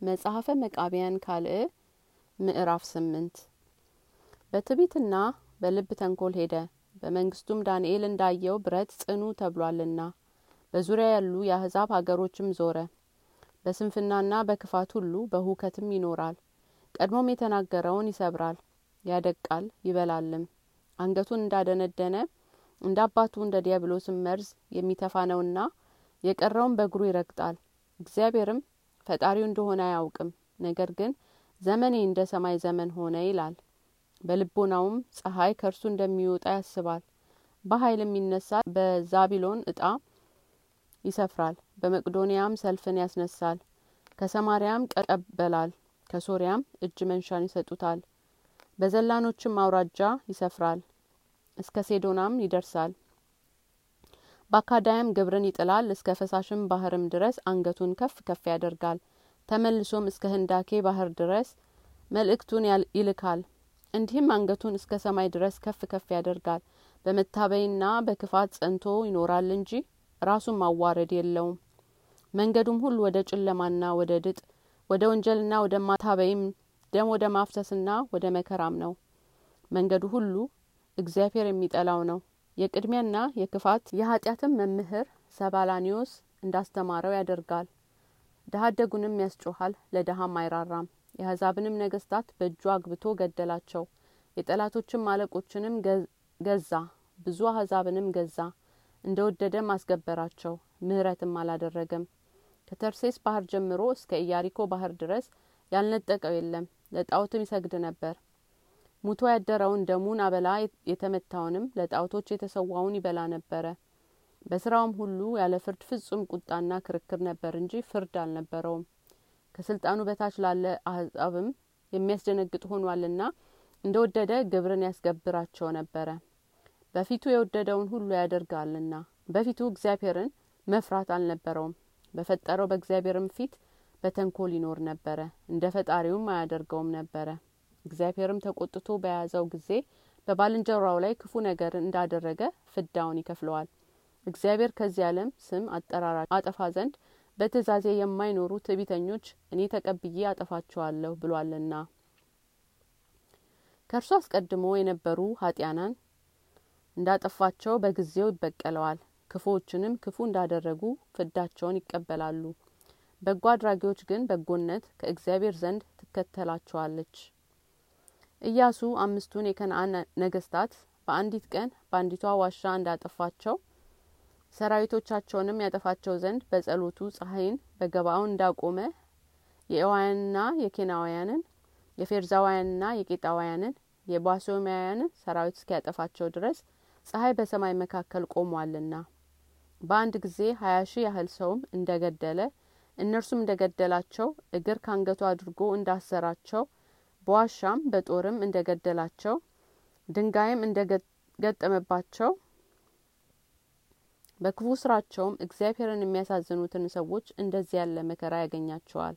መጽሐፈ መቃቢያን ካልዕ ምዕራፍ ስምንት። በትዕቢትና በልብ ተንኮል ሄደ። በመንግስቱም ዳንኤል እንዳየው ብረት ጽኑ ተብሏልና በዙሪያ ያሉ የአህዛብ ሀገሮችም ዞረ። በስንፍናና በክፋት ሁሉ በሁከትም ይኖራል። ቀድሞም የተናገረውን ይሰብራል ያደቃል ይበላልም። አንገቱን እንዳደነደነ እንደ አባቱ እንደ ዲያብሎስም መርዝ የሚተፋ ነውና የቀረውን በእግሩ ይረግጣል። እግዚአብሔርም ፈጣሪው እንደሆነ አያውቅም። ነገር ግን ዘመኔ እንደ ሰማይ ዘመን ሆነ ይላል። በልቦናውም ፀሐይ ከእርሱ እንደሚወጣ ያስባል። በኃይልም ይነሳል በዛቢሎን እጣ ይሰፍራል በመቅዶንያም ሰልፍን ያስነሳል ከሰማሪያም ቀበላል ከሶሪያም እጅ መንሻን ይሰጡታል። በዘላኖችም አውራጃ ይሰፍራል እስከ ሴዶናም ይደርሳል በአካዳያም ግብርን ይጥላል እስከ ፈሳሽም ባህርም ድረስ አንገቱን ከፍ ከፍ ያደርጋል። ተመልሶም እስከ ህንዳኬ ባህር ድረስ መልእክቱን ይልካል። እንዲህም አንገቱን እስከ ሰማይ ድረስ ከፍ ከፍ ያደርጋል። በመታበይና በክፋት ጸንቶ ይኖራል እንጂ ራሱን ማዋረድ የለውም። መንገዱም ሁሉ ወደ ጨለማና ወደ ድጥ ወደ ወንጀልና ወደ ማታበይም ደም ወደ ማፍሰስና ወደ መከራም ነው። መንገዱ ሁሉ እግዚአብሔር የሚጠላው ነው የቅድሚያና የክፋት የኃጢአትም መምህር ሰባላኒዮስ እንዳስተማረው ያደርጋል። ድሀ አደጉንም ያስጮኋል ለድሀም አይራራም። የአሕዛብንም ነገስታት በእጁ አግብቶ ገደላቸው። የጠላቶችም አለቆችንም ገዛ ብዙ አሕዛብንም ገዛ። እንደ ወደደም አስገበራቸው ምህረትም አላደረገም። ከተርሴስ ባህር ጀምሮ እስከ ኢያሪኮ ባህር ድረስ ያልነጠቀው የለም። ለጣዖትም ይሰግድ ነበር ሙቶ ያደረውን ደሙን አበላ የተመታውንም ለጣዖቶች የተሰዋውን ይበላ ነበረ። በስራውም ሁሉ ያለ ፍርድ ፍጹም ቁጣና ክርክር ነበር እንጂ ፍርድ አልነበረውም። ከስልጣኑ በታች ላለ አህዛብም የሚያስደነግጥ ሆኗልና እንደ ወደደ ግብርን ያስገብራቸው ነበረ። በፊቱ የወደደውን ሁሉ ያደርጋልና በፊቱ እግዚአብሔርን መፍራት አልነበረውም። በፈጠረው በእግዚአብሔርም ፊት በተንኮል ይኖር ነበረ እንደ ፈጣሪውም አያደርገውም ነበረ እግዚአብሔርም ተቆጥቶ በያዘው ጊዜ በባልንጀራው ላይ ክፉ ነገር እንዳደረገ ፍዳውን ይከፍለዋል። እግዚአብሔር ከዚህ ዓለም ስም አጠራራ አጠፋ ዘንድ በትእዛዜ የማይኖሩ ትዕቢተኞች እኔ ተቀብዬ አጠፋቸዋለሁ ብሏልና። ከእርሱ አስቀድሞ የነበሩ ሀጢያናን እንዳጠፋቸው በጊዜው ይበቀለዋል። ክፉዎችንም ክፉ እንዳደረጉ ፍዳቸውን ይቀበላሉ። በጎ አድራጊዎች ግን በጎነት ከእግዚአብሔር ዘንድ ትከተላቸዋለች ኢያሱ አምስቱን የከነአን ነገስታት በአንዲት ቀን በአንዲቷ ዋሻ እንዳጠፋቸው ሰራዊቶቻቸውንም ያጠፋቸው ዘንድ በጸሎቱ ፀሐይን በገባውን እንዳቆመ የኤዋውያንና የኬናውያንን የፌርዛውያንና የቄጣውያንን የባሶማውያንን ሰራዊት እስኪያጠፋቸው ድረስ ፀሐይ በሰማይ መካከል ቆሟልና። በአንድ ጊዜ ሀያ ሺህ ያህል ሰውም እንደ ገደለ እነርሱም እንደ ገደላቸው እግር ካንገቱ አድርጎ እንዳሰራቸው በዋሻም በጦርም እንደ ገደላቸው ድንጋይም እንደ ገጠመባቸው በክፉ ስራቸውም እግዚአብሔርን የሚያሳዝኑትን ሰዎች እንደዚህ ያለ መከራ ያገኛቸዋል